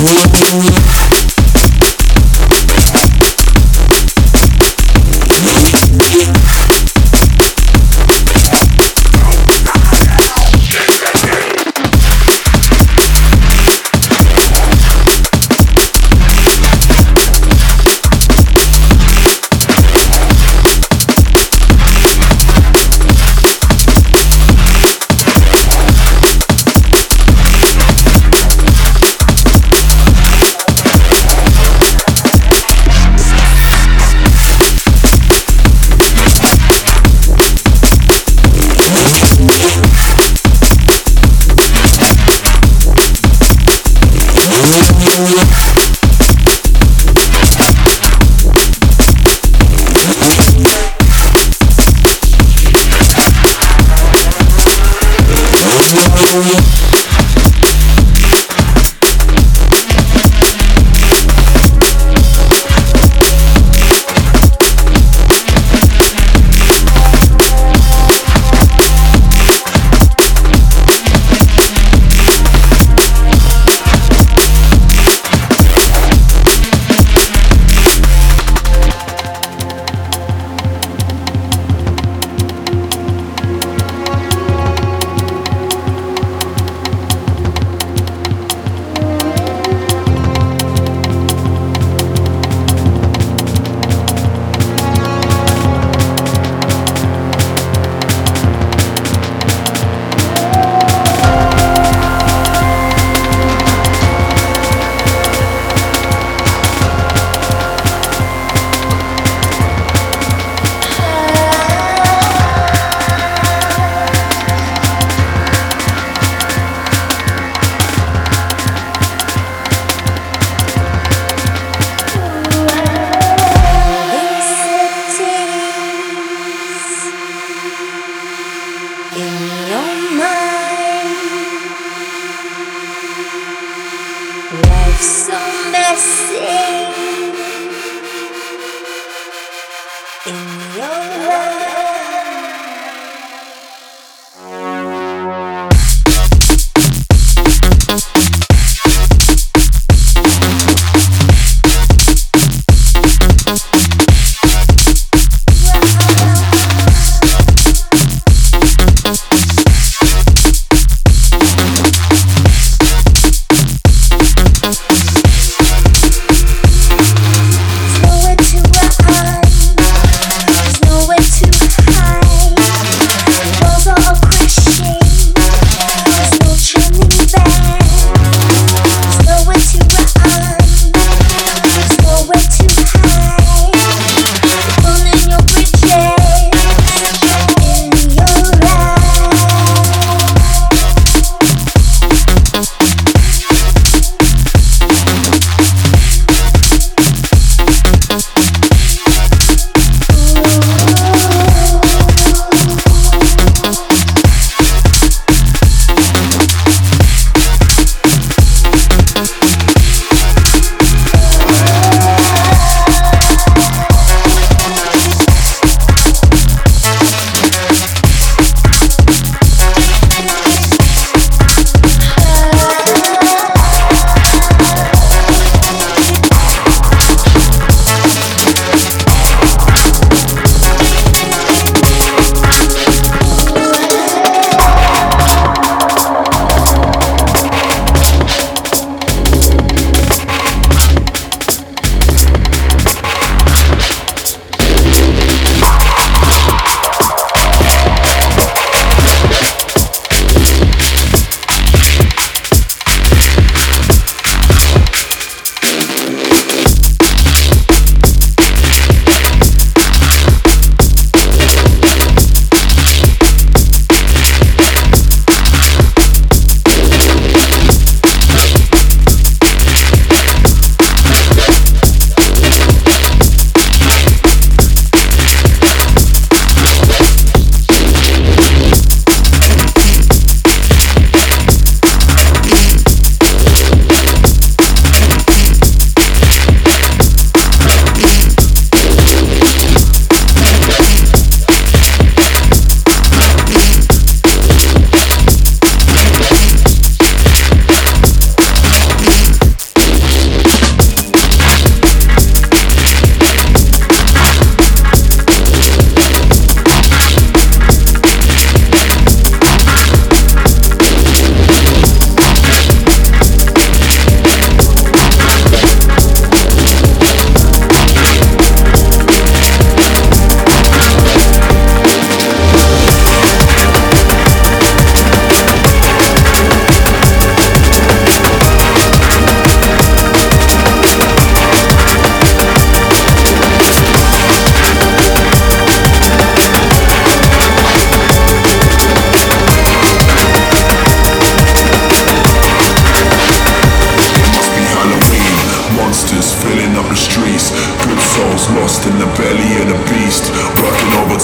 Música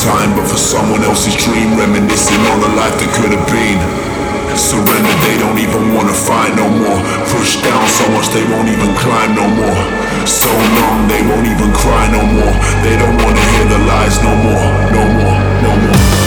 time, but for someone else's dream, reminiscing on a life that could have been. Surrender, they don't even wanna fight no more. Pushed down so much they won't even climb no more. So long they won't even cry no more. They don't wanna hear the lies no more, no more, no more.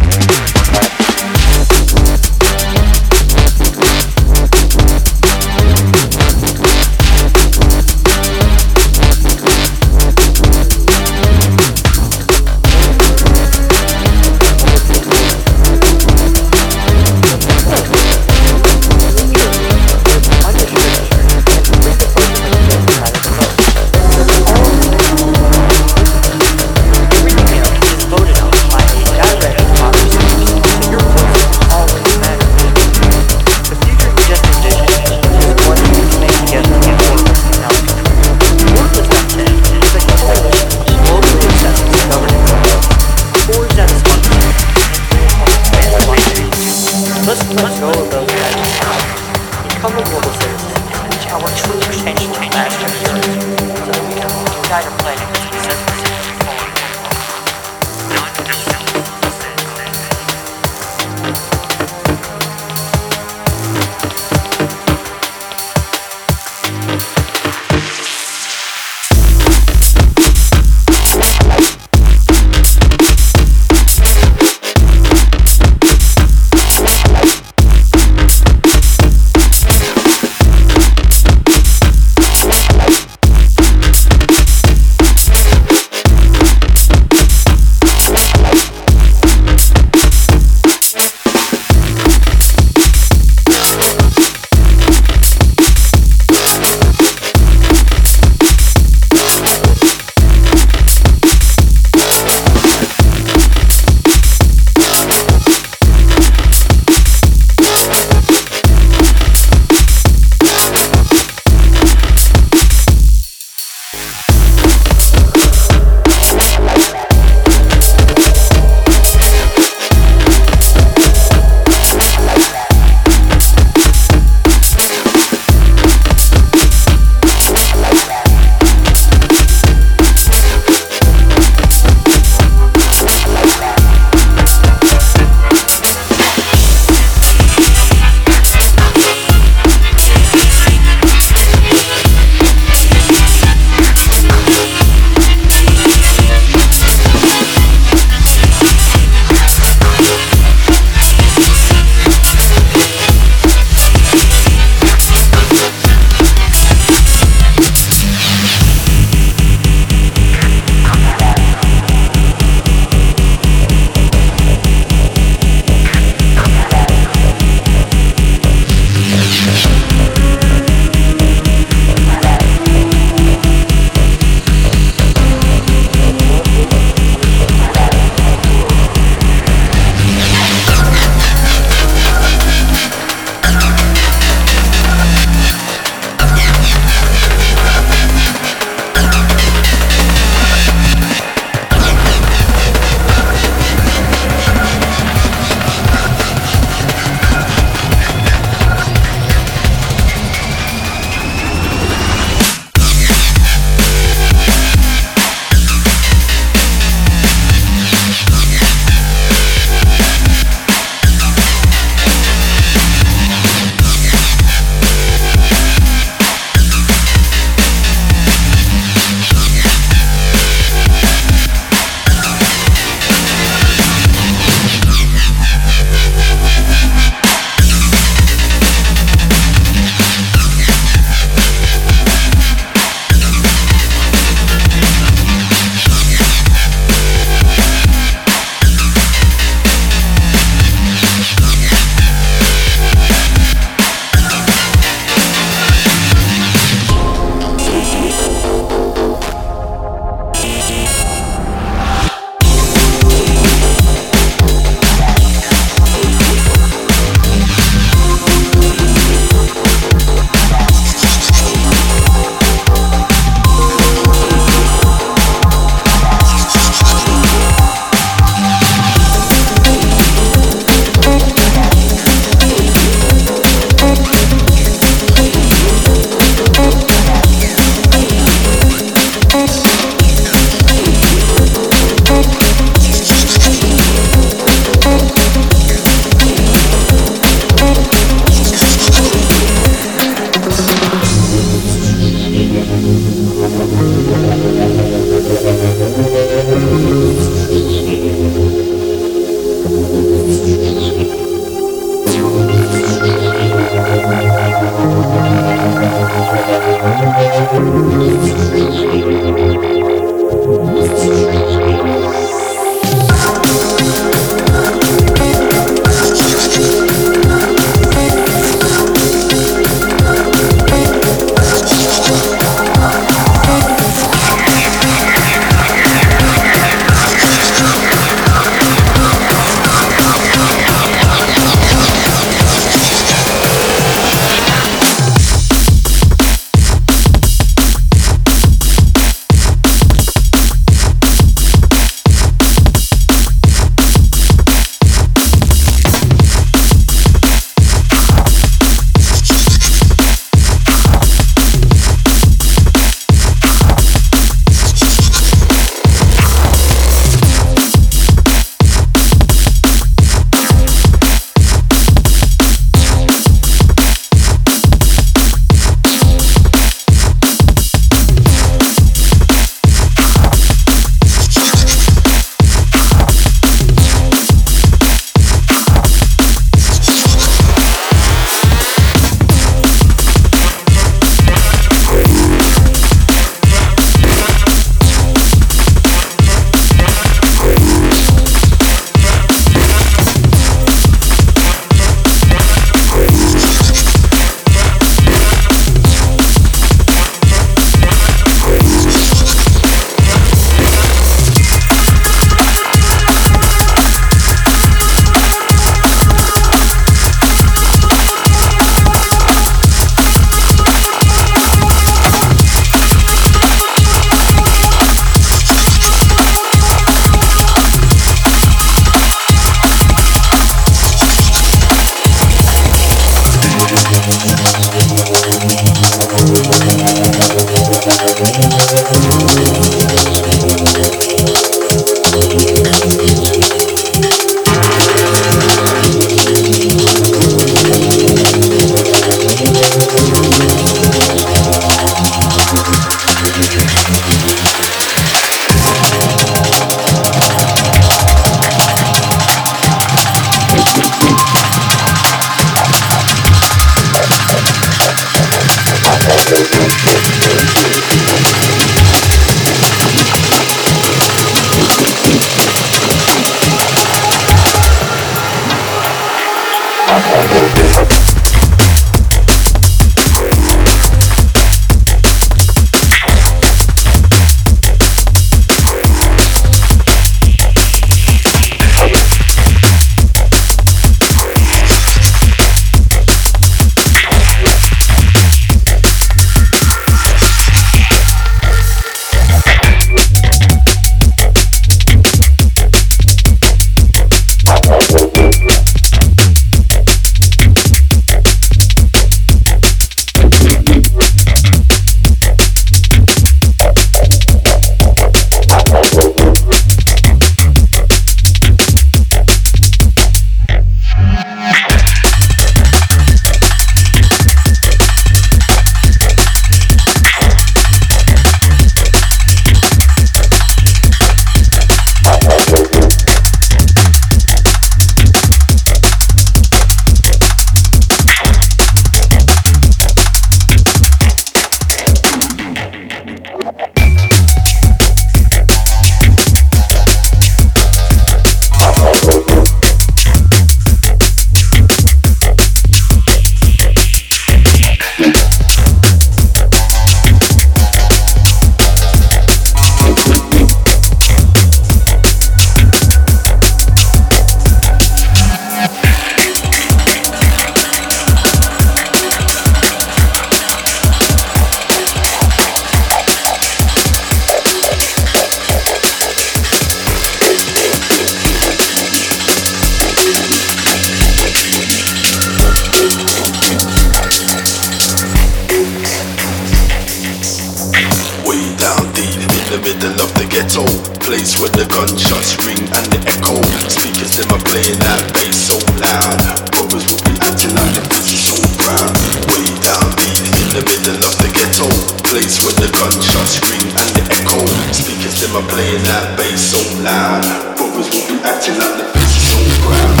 was when you acting like the bitch on the ground.